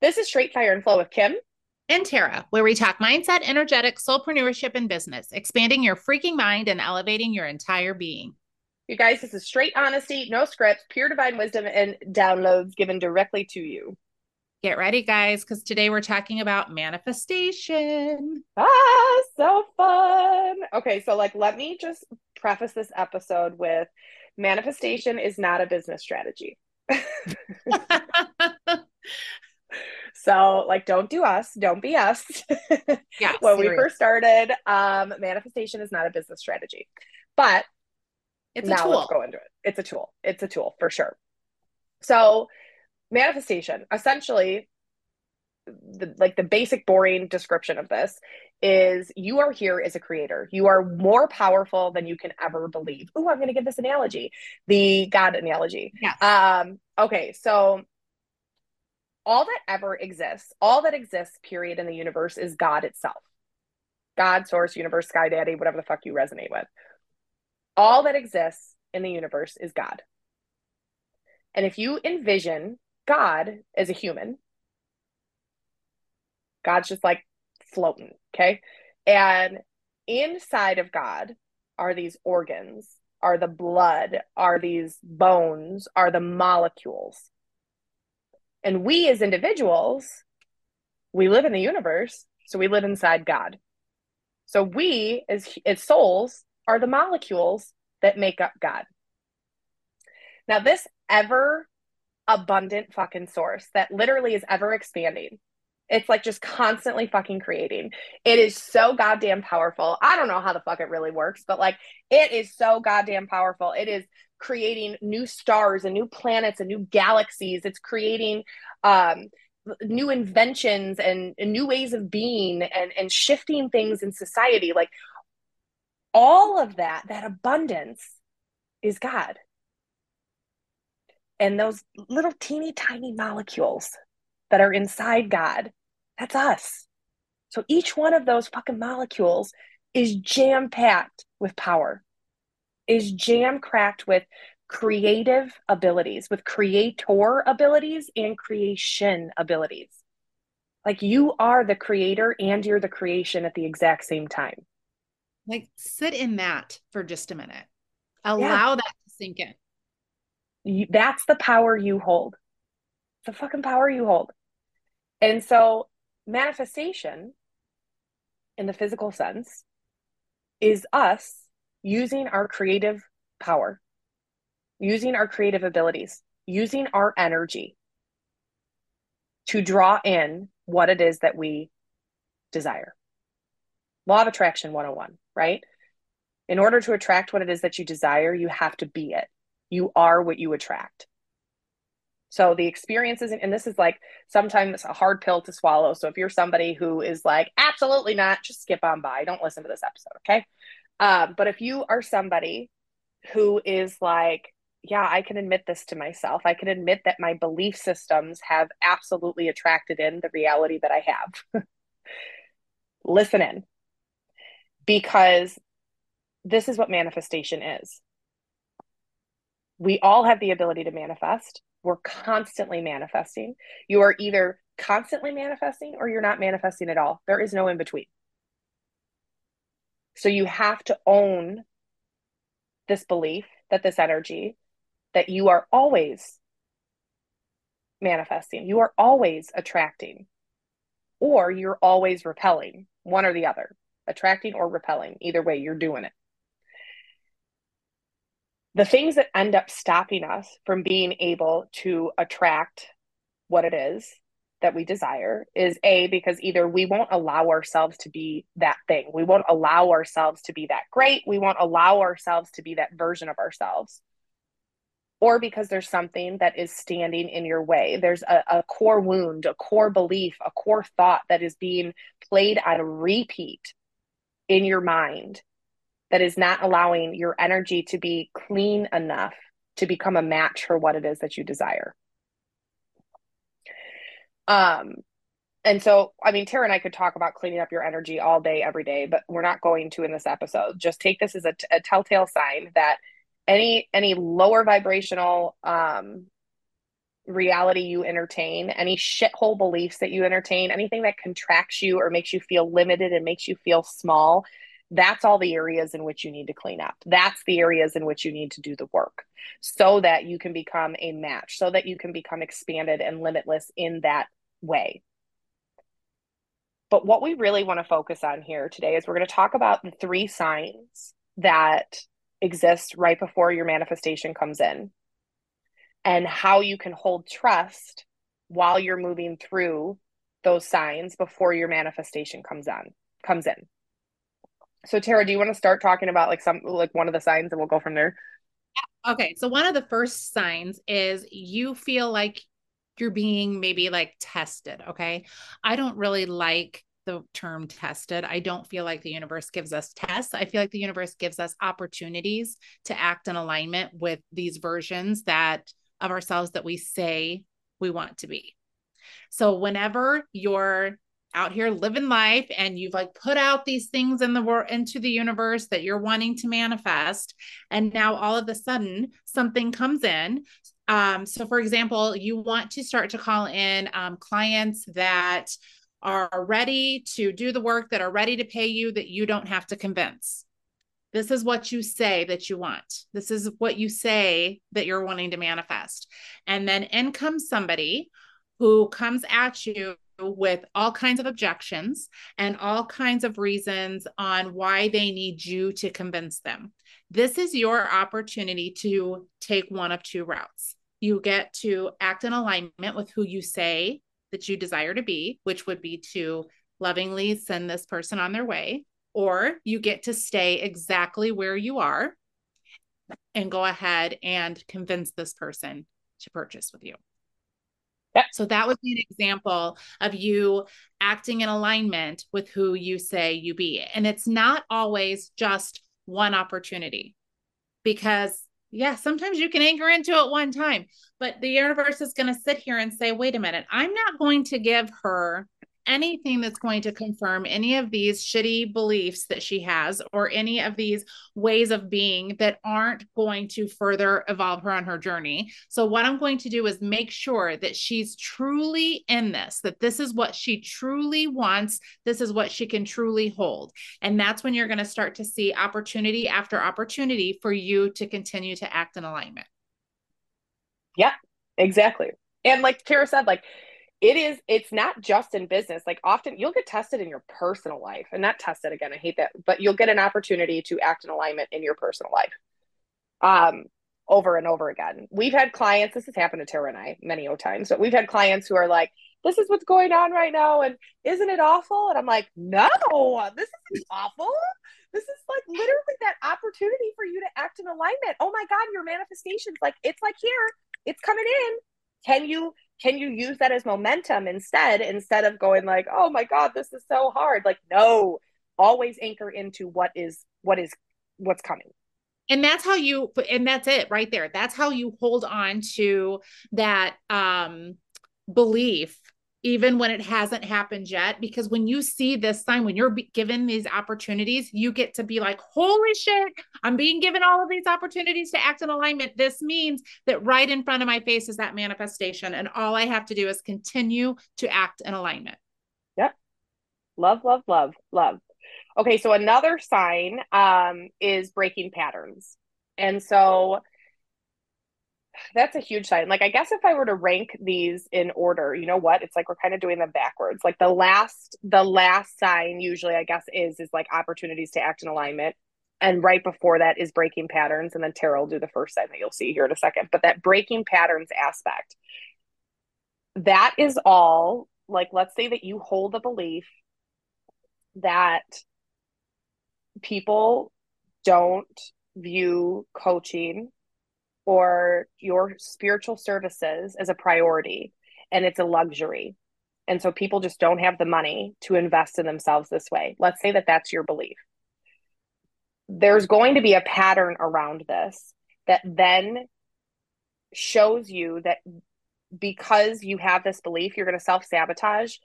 This is Straight Fire and Flow with Kim and Tara, where we talk mindset, energetic, soulpreneurship, and business, expanding your freaking mind and elevating your entire being. You guys, this is straight honesty, no scripts, pure divine wisdom, and downloads given directly to you. Get ready, guys, because today we're talking about manifestation. Ah, so fun. Okay, so like, let me just preface this episode with manifestation is not a business strategy. So, like, don't do us. Don't be us. Yeah. when we first started, um, manifestation is not a business strategy, but it's now let's go into it. It's a tool. It's a tool for sure. So, manifestation essentially, the, like the basic boring description of this is you are here as a creator. You are more powerful than you can ever believe. Oh, I'm going to give this analogy, the God analogy. Yeah. Um. Okay. So all that ever exists, all that exists, period, in the universe is God itself. God, source, universe, sky daddy, whatever the fuck you resonate with. All that exists in the universe is God. And if you envision God as a human, God's just like floating, okay? And inside of God are these organs, are the blood, are these bones, are the molecules. And we as individuals, we live in the universe, so we live inside God. So we as, as souls are the molecules that make up God. Now, this ever abundant fucking source that literally is ever expanding. It's like just constantly fucking creating. It is so goddamn powerful. I don't know how the fuck it really works, but like it is so goddamn powerful. It is creating new stars and new planets and new galaxies. It's creating um, new inventions and, and new ways of being and, and shifting things in society. Like all of that, that abundance is God. And those little teeny tiny molecules that are inside God, that's us. So each one of those fucking molecules is jam packed with power is jam cracked with creative abilities, with creator abilities and creation abilities. Like you are the creator and you're the creation at the exact same time. Like sit in that for just a minute. Allow yeah. that to sink in. You, that's the power you hold. The fucking power you hold. And so manifestation in the physical sense is us using our creative power, using our creative abilities, using our energy to draw in what it is that we desire. Law of Attraction 101, right? In order to attract what it is that you desire, you have to be it. You are what you attract. So the experiences, and this is like sometimes a hard pill to swallow. So if you're somebody who is like, absolutely not, just skip on by. Don't listen to this episode, okay? Um, but if you are somebody who is like, yeah, I can admit this to myself. I can admit that my belief systems have absolutely attracted in the reality that I have. Listen in. Because this is what manifestation is. We all have the ability to manifest. We're constantly manifesting. You are either constantly manifesting or you're not manifesting at all. There is no in between. So you have to own this belief that this energy that you are always manifesting, you are always attracting, or you're always repelling, one or the other, attracting or repelling. Either way, you're doing it. The things that end up stopping us from being able to attract what it is that we desire is a because either we won't allow ourselves to be that thing. We won't allow ourselves to be that great. We won't allow ourselves to be that version of ourselves. Or because there's something that is standing in your way. There's a, a core wound a core belief a core thought that is being played on repeat in your mind that is not allowing your energy to be clean enough to become a match for what it is that you desire um, and so, I mean, Tara and I could talk about cleaning up your energy all day, every day, but we're not going to in this episode. Just take this as a, t- a telltale sign that any any lower vibrational um, reality you entertain, any shithole beliefs that you entertain, anything that contracts you or makes you feel limited and makes you feel small, that's all the areas in which you need to clean up. That's the areas in which you need to do the work so that you can become a match, so that you can become expanded and limitless in that way. But what we really want to focus on here today is we're going to talk about the three signs that exist right before your manifestation comes in and how you can hold trust while you're moving through those signs before your manifestation comes on comes in. So Tara, do you want to start talking about like some like one of the signs and we'll go from there? Okay, so one of the first signs is you feel like you're being maybe like tested, okay? I don't really like the term tested. I don't feel like the universe gives us tests. I feel like the universe gives us opportunities to act in alignment with these versions that of ourselves that we say we want to be. So whenever you're out here living life and you've like put out these things in the world into the universe that you're wanting to manifest and now all of a sudden something comes in um, so for example you want to start to call in um, clients that are ready to do the work that are ready to pay you that you don't have to convince this is what you say that you want. This is what you say that you're wanting to manifest. And then in comes somebody who comes at you with all kinds of objections and all kinds of reasons on why they need you to convince them. This is your opportunity to take one of two routes. You get to act in alignment with who you say that you desire to be, which would be to lovingly send this person on their way or you get to stay exactly where you are and go ahead and convince this person to purchase with you. Yep. So that would be an example of you acting in alignment with who you say you be. And it's not always just one opportunity because, yeah, sometimes you can anchor into it one time, but the universe is going to sit here and say, wait a minute, I'm not going to give her anything that's going to confirm any of these shitty beliefs that she has or any of these ways of being that aren't going to further evolve her on her journey. So, what I'm going to do is make sure that she's truly in this, that this is what she truly wants, this is what she can truly hold. And that's when you're going to start to see opportunity after opportunity for you to continue to act in alignment. Yeah, exactly. And like Tara said, like, it is it's not just in business. Like often you'll get tested in your personal life and not tested again i hate that but you'll get an opportunity to act in alignment in your personal life um over and over again. We've had clients this has happened to tara and i many times but we've had clients who are like this is what's going on right now and isn't it awful? And i'm like no this isn't awful. This is like literally that opportunity for you to act in alignment. Oh my god your manifestations like it's like here it's coming in. Can you can you use that as momentum instead instead of going like oh my god this is so hard. Like no always anchor into what is what is what's coming. And that's how you and that's it right there. That's how you hold on to that um belief even when it hasn't happened yet. Because when you see this sign, when you're given these opportunities, you get to be like, holy shit, I'm being given all of these opportunities to act in alignment. This means that right in front of my face is that manifestation. And all I have to do is continue to act in alignment. Yep. Love, love, love, love. Okay. So another sign um, is breaking patterns. And so that's a huge sign. Like, I guess if I were to rank these in order, you know what? It's like we're kind of doing them backwards. Like the last, the last sign usually, I guess, is is like opportunities to act in alignment, and right before that is breaking patterns, and then Tara will do the first sign that you'll see here in a second. But that breaking patterns aspect, that is all. Like, let's say that you hold a belief that people don't view coaching or your spiritual services as a priority and it's a luxury. And so people just don't have the money to invest in themselves this way. Let's say that that's your belief. There's going to be a pattern around this that then shows you that because you have this belief, you're going to self sabotage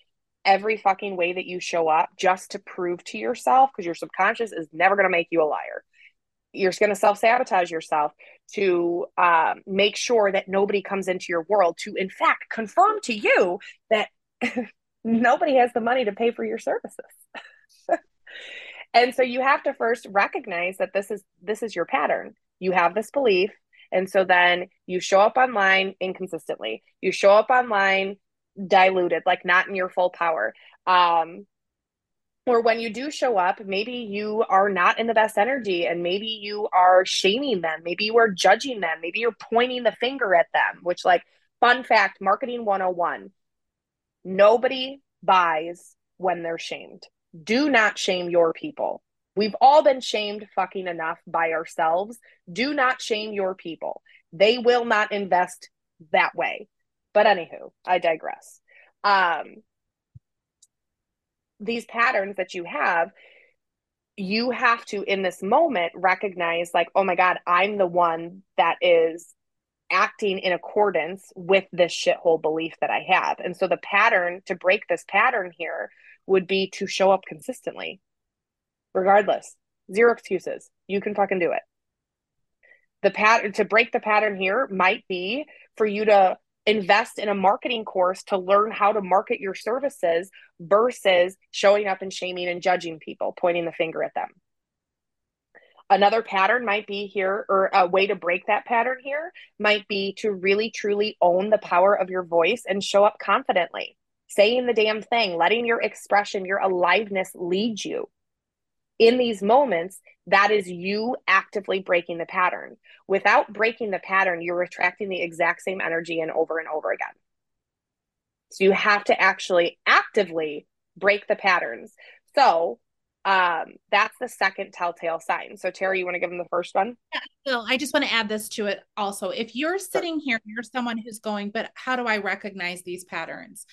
every fucking way that you show up just to prove to yourself because your subconscious is never going to make you a liar you're going to self sabotage yourself to um, make sure that nobody comes into your world to, in fact, confirm to you that nobody has the money to pay for your services. and so you have to first recognize that this is this is your pattern. You have this belief, and so then you show up online inconsistently. You show up online diluted, like not in your full power. Um, or when you do show up, maybe you are not in the best energy and maybe you are shaming them. Maybe you are judging them. Maybe you're pointing the finger at them, which, like, fun fact marketing 101 nobody buys when they're shamed. Do not shame your people. We've all been shamed fucking enough by ourselves. Do not shame your people. They will not invest that way. But anywho, I digress. Um, these patterns that you have you have to in this moment recognize like oh my god i'm the one that is acting in accordance with this shithole belief that i have. And so the pattern to break this pattern here would be to show up consistently. Regardless zero excuses. You can fucking do it. The pattern to break the pattern here might be for you to invest in a marketing course to learn how to market your services versus showing up and shaming and judging people, pointing the finger at them. Another pattern might be here, or a way to break that pattern here might be to really truly own the power of your voice and show up confidently, saying the damn thing, letting your expression, your aliveness lead you in these moments, that is you actively breaking the pattern. Without breaking the pattern, you're attracting the exact same energy and over and over again. So you have to actually actively break the patterns. So um, that's the second telltale sign. So Terry, you want to give them the first one? Yeah, well, I just want to add this to it also. If you're sitting here, you're someone who's going, but how do I recognize these patterns?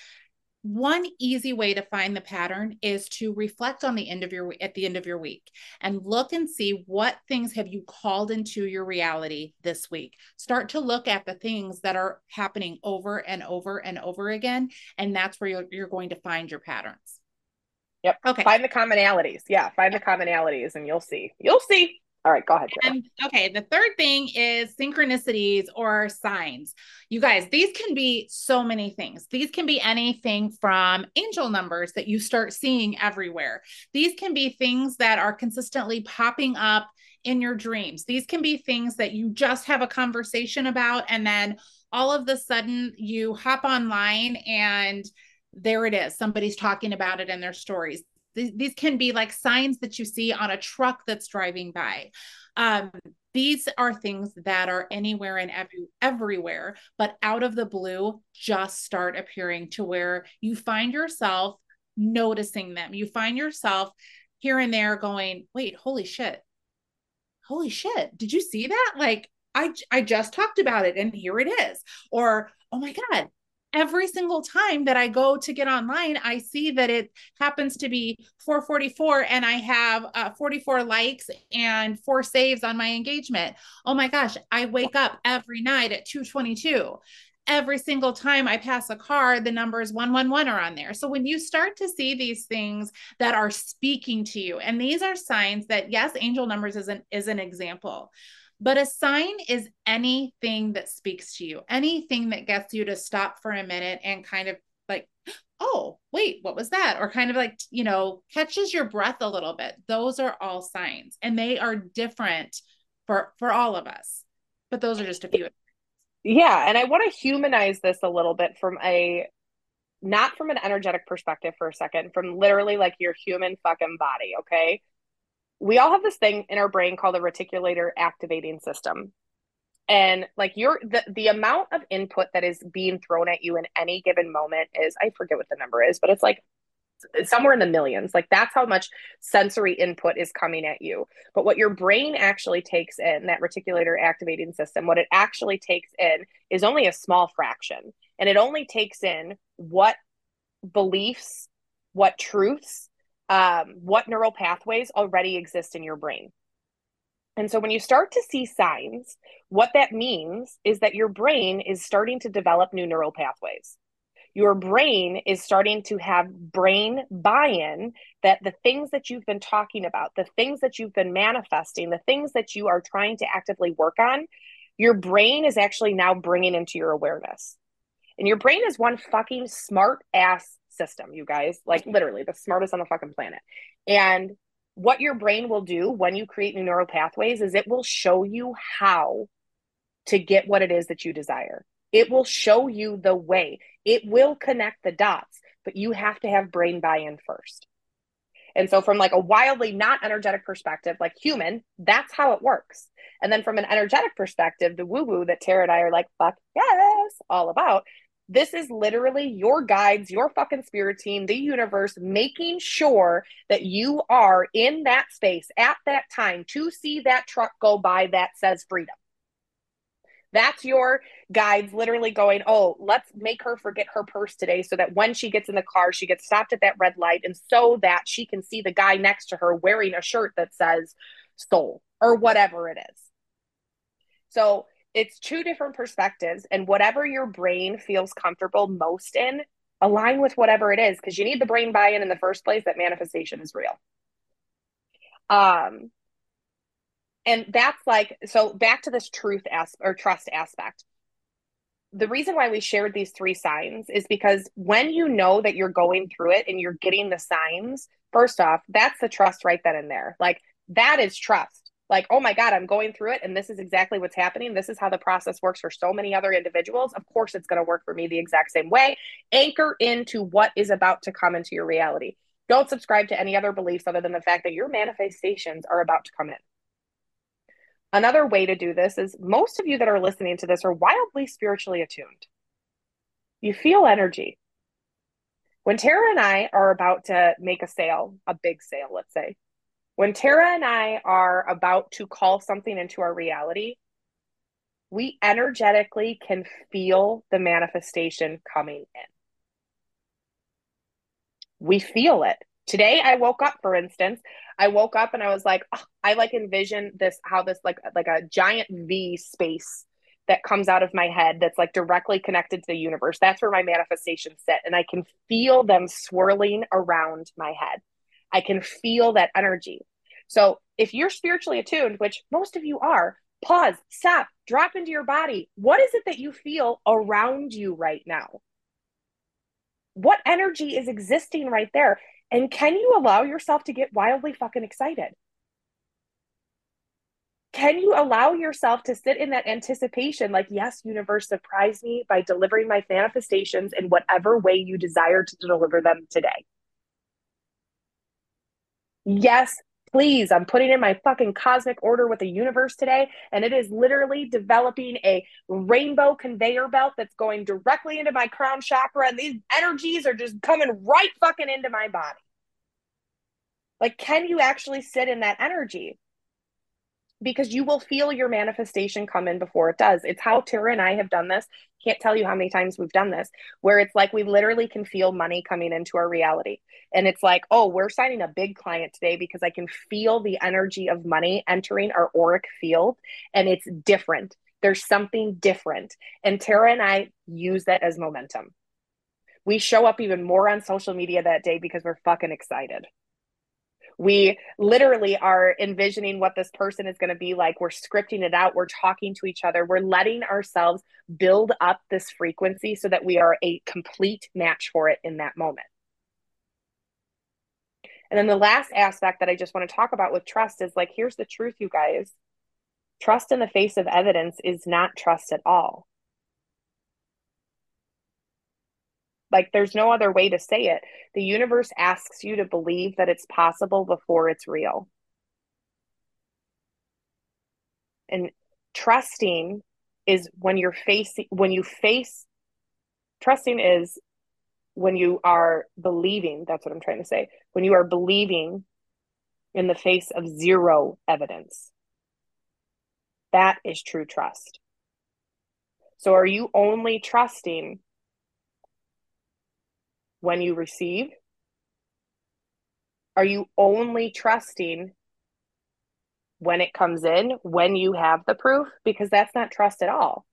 One easy way to find the pattern is to reflect on the end of your at the end of your week and look and see what things have you called into your reality this week. Start to look at the things that are happening over and over and over again and that's where you're, you're going to find your patterns. Yep. Okay. Find the commonalities. Yeah find the commonalities and you'll see. You'll see all right, go ahead. And, okay, the third thing is synchronicities or signs. You guys, these can be so many things. These can be anything from angel numbers that you start seeing everywhere. These can be things that are consistently popping up in your dreams. These can be things that you just have a conversation about and then all of the sudden you hop online and there it is. Somebody's talking about it in their stories these can be like signs that you see on a truck that's driving by. Um, these are things that are anywhere and every, everywhere but out of the blue just start appearing to where you find yourself noticing them. You find yourself here and there going wait holy shit. Holy shit. Did you see that? Like i i just talked about it and here it is. Or oh my god every single time that I go to get online, I see that it happens to be 444 and I have uh, 44 likes and four saves on my engagement. Oh my gosh, I wake up every night at 222. Every single time I pass a car, the numbers 111 are on there. So when you start to see these things that are speaking to you, and these are signs that, yes, angel numbers is an, is an example but a sign is anything that speaks to you, anything that gets you to stop for a minute and kind of like, oh, wait, what was that? Or kind of like, you know, catches your breath a little bit. Those are all signs and they are different for for all of us. But those are just a few. Yeah, and I want to humanize this a little bit from a not from an energetic perspective for a second, from literally like your human fucking body, okay? We all have this thing in our brain called the reticular activating system. And like your the, the amount of input that is being thrown at you in any given moment is i forget what the number is but it's like somewhere in the millions. Like that's how much sensory input is coming at you. But what your brain actually takes in that reticular activating system what it actually takes in is only a small fraction. And it only takes in what beliefs what truths um, what neural pathways already exist in your brain. And so when you start to see signs, what that means is that your brain is starting to develop new neural pathways. your brain is starting to have brain buy in that the things that you've been talking about, the things that you've been manifesting, the things that you are trying to actively work on, your brain is actually now bringing into your awareness. And your brain is one fucking smart ass system, you guys, like literally the smartest on the fucking planet. And what your brain will do when you create new neural pathways is it will show you how to get what it is that you desire. It will show you the way. It will connect the dots, but you have to have brain buy-in first. And so from like a wildly not energetic perspective, like human, that's how it works. And then from an energetic perspective, the woo-woo that Tara and I are like, fuck yes, all about. This is literally your guides, your fucking spirit team, the universe, making sure that you are in that space at that time to see that truck go by that says freedom. That's your guides literally going, oh, let's make her forget her purse today so that when she gets in the car, she gets stopped at that red light and so that she can see the guy next to her wearing a shirt that says soul or whatever it is. So it's two different perspectives, and whatever your brain feels comfortable most in, align with whatever it is because you need the brain buy in in the first place that manifestation is real. Um, and that's like so back to this truth as or trust aspect. The reason why we shared these three signs is because when you know that you're going through it and you're getting the signs first off that's the trust right then and there. Like that is trust like oh my god i'm going through it and this is exactly what's happening. This is how the process works for so many other individuals. Of course it's going to work for me the exact same way. Anchor into what is about to come into your reality. Don't subscribe to any other beliefs other than the fact that your manifestations are about to come in. Another way to do this is most of you that are listening to this are wildly spiritually attuned. You feel energy. When Tara and I are about to make a sale, a big sale, let's say, when Tara and I are about to call something into our reality, we energetically can feel the manifestation coming in. We feel it. Today I woke up, for instance, I woke up and I was like, oh, I like envision this how this like like a giant V space that comes out of my head that's like directly connected to the universe. That's where my manifestations sit. And I can feel them swirling around my head. I can feel that energy. So if you're spiritually attuned, which most of you are, pause, stop, drop into your body. What is it that you feel around you right now? What energy is existing right there? And can you allow yourself to get wildly fucking excited? Can you allow yourself to sit in that anticipation, like, yes, universe, surprise me by delivering my manifestations in whatever way you desire to deliver them today? Yes, please, I'm putting in my fucking cosmic order with the universe today, and it is literally developing a rainbow conveyor belt that's going directly into my crown chakra, and these energies are just coming right fucking into my body. Like, can you actually sit in that energy? Because you will feel your manifestation come in before it does. It's how Tara and I have done this. Can't tell you how many times we've done this, where it's like we literally can feel money coming into our reality. And it's like, oh, we're signing a big client today because I can feel the energy of money entering our auric field and it's different. There's something different. And Tara and I use that as momentum. We show up even more on social media that day because we're fucking excited we literally are envisioning what this person is going to be like. We're scripting it out. We're talking to each other. We're letting ourselves build up this frequency so that we are a complete match for it in that moment. And then the last aspect that i just want to talk about with trust is like here's the truth you guys. Trust in the face of evidence is not trust at all Like there's no other way to say it. The universe asks you to believe that it's possible before it's real. And trusting is when you're facing when you face trusting is when you are believing, that's what I'm trying to say. When you are believing in the face of zero evidence. That is true trust. So are you only trusting when you receive? Are you only trusting when it comes in, when you have the proof? Because that's not trust at all.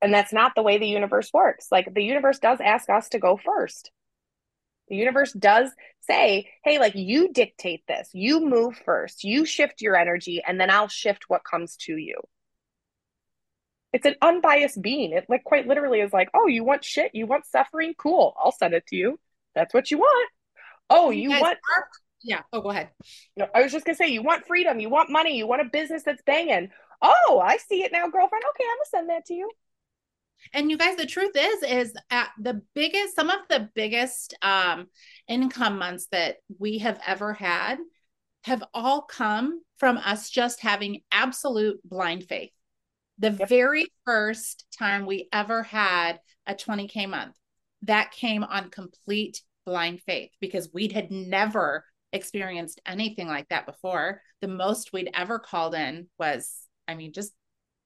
And that's not the way the universe works. Like the universe does ask us to go first. The universe does say, hey, like you dictate this, you move first, you shift your energy, and then I'll shift what comes to you. It's an unbiased being. It like quite literally is like, oh, you want shit, you want suffering? Cool, I'll send it to you. That's what you want. Oh, you, you want are- yeah. Oh, go ahead. No, I was just gonna say, you want freedom, you want money, you want a business that's banging. Oh, I see it now, girlfriend. Okay, I'm gonna send that to you. And you guys, the truth is, is at the biggest, some of the biggest um, income months that we have ever had have all come from us just having absolute blind faith. The yep. very first time we ever had a 20K month, that came on complete blind faith because we'd had never experienced anything like that before. The most we'd ever called in was, I mean, just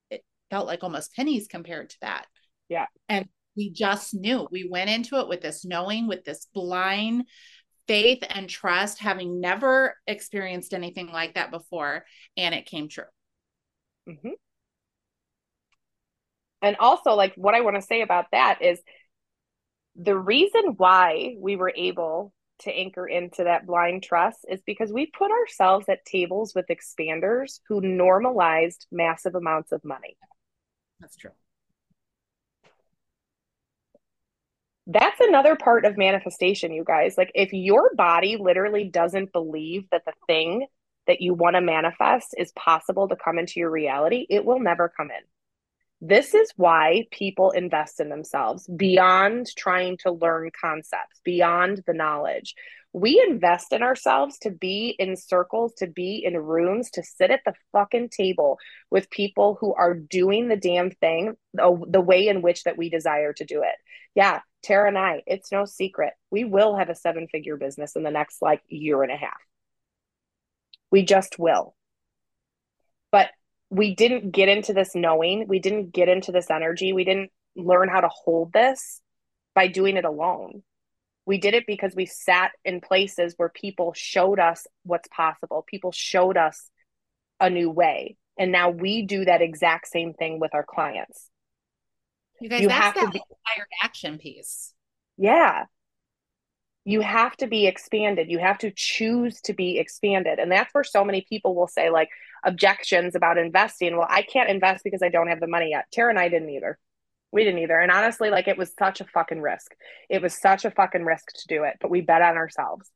it felt like almost pennies compared to that. Yeah. And we just knew we went into it with this knowing, with this blind faith and trust, having never experienced anything like that before. And it came true. Mm-hmm. And also, like, what I want to say about that is the reason why we were able to anchor into that blind trust is because we put ourselves at tables with expanders who normalized massive amounts of money. That's true. that's another part of manifestation, you guys. Like, if your body literally doesn't believe that the thing that you want to manifest is possible to come into your reality, it will never come in. This is why people invest in themselves beyond trying to learn concepts, beyond the knowledge. We invest in ourselves to be in circles, to be in rooms, to sit at the fucking table with people who are doing the damn thing the, the way in which that we desire to do it. Yeah, Tara and I, it's no secret. We will have a seven figure business in the next like year and a half. We just will. But we didn't get into this knowing, we didn't get into this energy, we didn't learn how to hold this by doing it alone. We did it because we sat in places where people showed us what's possible. People showed us a new way. And now we do that exact same thing with our clients. You guys, you have to be inspired action piece. Yeah. You have to be expanded. You have to choose to be expanded. And that's where so many people will say, like, objections about investing. Well, I can't invest because I don't have the money yet. Tara and I didn't either. We didn't either. And honestly, like, it was such a fucking risk. It was such a fucking risk to do it, but we bet on ourselves.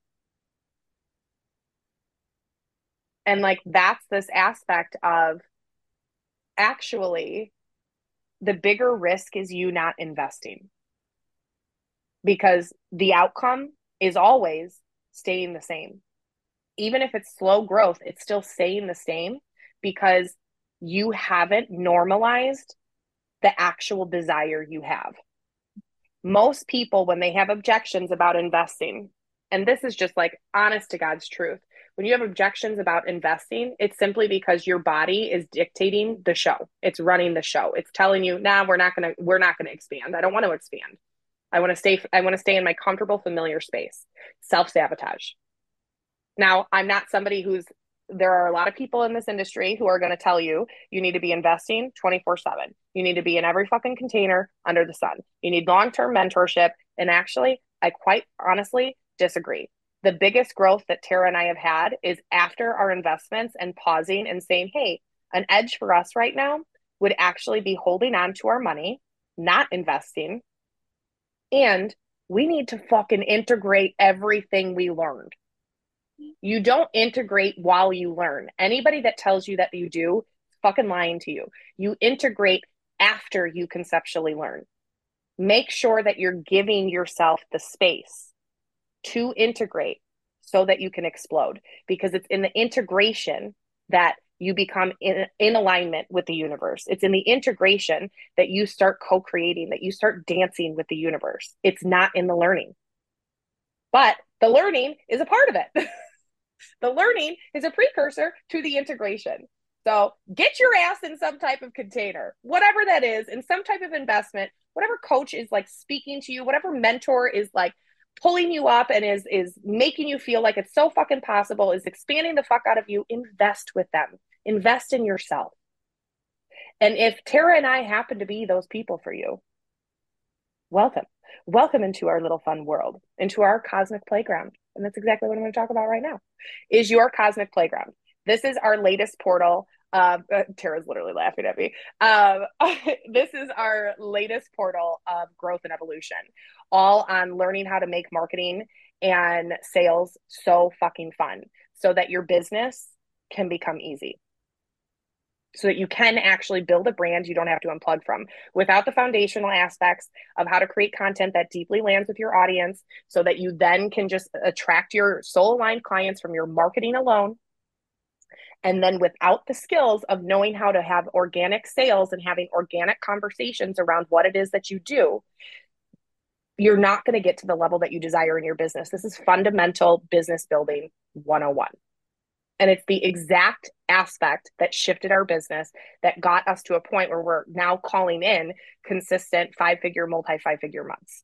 And like, that's this aspect of actually the bigger risk is you not investing because the outcome is always staying the same. Even if it's slow growth, it's still staying the same because you haven't normalized the actual desire you have. Most people, when they have objections about investing, and this is just like honest to God's truth, when you have objections about investing, it's simply because your body is dictating the show. It's running the show. It's telling you, "Nah, we're not to we're not to expand. I don't want to expand. I want to stay I want to stay in my comfortable familiar space." Self-sabotage. Now, I'm not somebody who's there are a lot of people in this industry who are going to tell you you need to be investing 24 7. You need to be in every fucking container under the sun. You need long term mentorship. And actually, I quite honestly disagree the biggest growth that Tara and I have had is after our investments and pausing and saying, hey, an edge for us right now would actually be holding on to our money, not investing. And we need to fucking integrate everything we learned. You don't integrate while you learn. Anybody that tells you that you do, fucking lying to you. You integrate after you conceptually learn. Make sure that you're giving yourself the space to integrate so that you can explode because it's in the integration that you become in, in alignment with the universe. It's in the integration that you start co creating, that you start dancing with the universe. It's not in the learning. But the learning is a part of it. the learning is a precursor to the integration. So get your ass in some type of container, whatever that is, in some type of investment, whatever coach is like speaking to you, whatever mentor is like pulling you up and is is making you feel like it's so fucking possible is expanding the fuck out of you invest with them invest in yourself And if Tara and I happen to be those people for you, welcome. Welcome into our little fun world, into our cosmic playground. And that's exactly what I'm going to talk about right now. Is your cosmic playground. This is our latest portal. Uh, uh, Tara's literally laughing at me. Um, this is our latest portal of growth and evolution, all on learning how to make marketing and sales so fucking fun so that your business can become easy so that you can actually build a brand you don't have to unplug from without the foundational aspects of how to create content that deeply lands with your audience so that you then can just attract your soul aligned clients from your marketing alone. And then without the skills of knowing how to have organic sales and having organic conversations around what it is that you do you're not going to get to the level that you desire in your business. This is fundamental business building 101 and it's the exact aspect that shifted our business that got us to a point where we're now calling in consistent five figure, multi five figure months.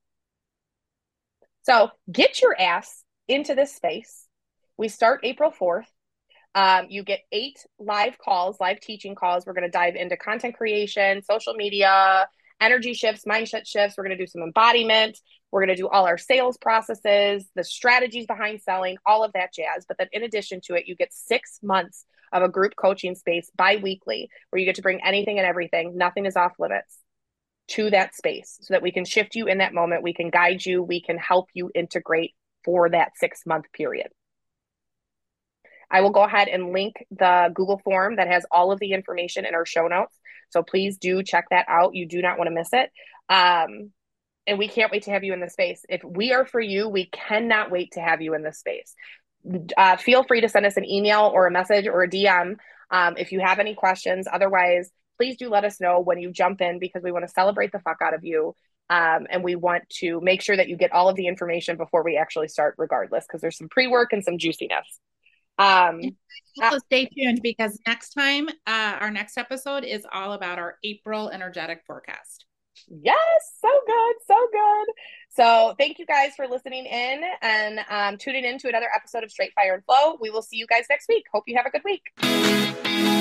So get your ass into this space. We start April 4th. Um, you get eight live calls, live teaching calls. We're going to dive into content creation, social media, energy shifts, mindset shifts. We're going to do some embodiment. We're going to do all our sales processes, the strategies behind selling, all of that jazz. But then, in addition to it, you get six months of a group coaching space bi weekly where you get to bring anything and everything. Nothing is off limits to that space so that we can shift you in that moment. We can guide you, we can help you integrate for that six month period. I will go ahead and link the Google form that has all of the information in our show notes. So please do check that out. You do not want to miss it. Um, and we can't wait to have you in the space. If we are for you, we cannot wait to have you in the space. Uh, feel free to send us an email or a message or a DM um, if you have any questions. Otherwise, please do let us know when you jump in because we want to celebrate the fuck out of you. Um, and we want to make sure that you get all of the information before we actually start, regardless, because there's some pre work and some juiciness. Um, also stay tuned because next time, uh, our next episode is all about our April energetic forecast. Yes, so good, so good. So thank you guys for listening in and um, tuning in to another episode of Straight Fire and Flow. We will see you guys next week. Hope you have a good week.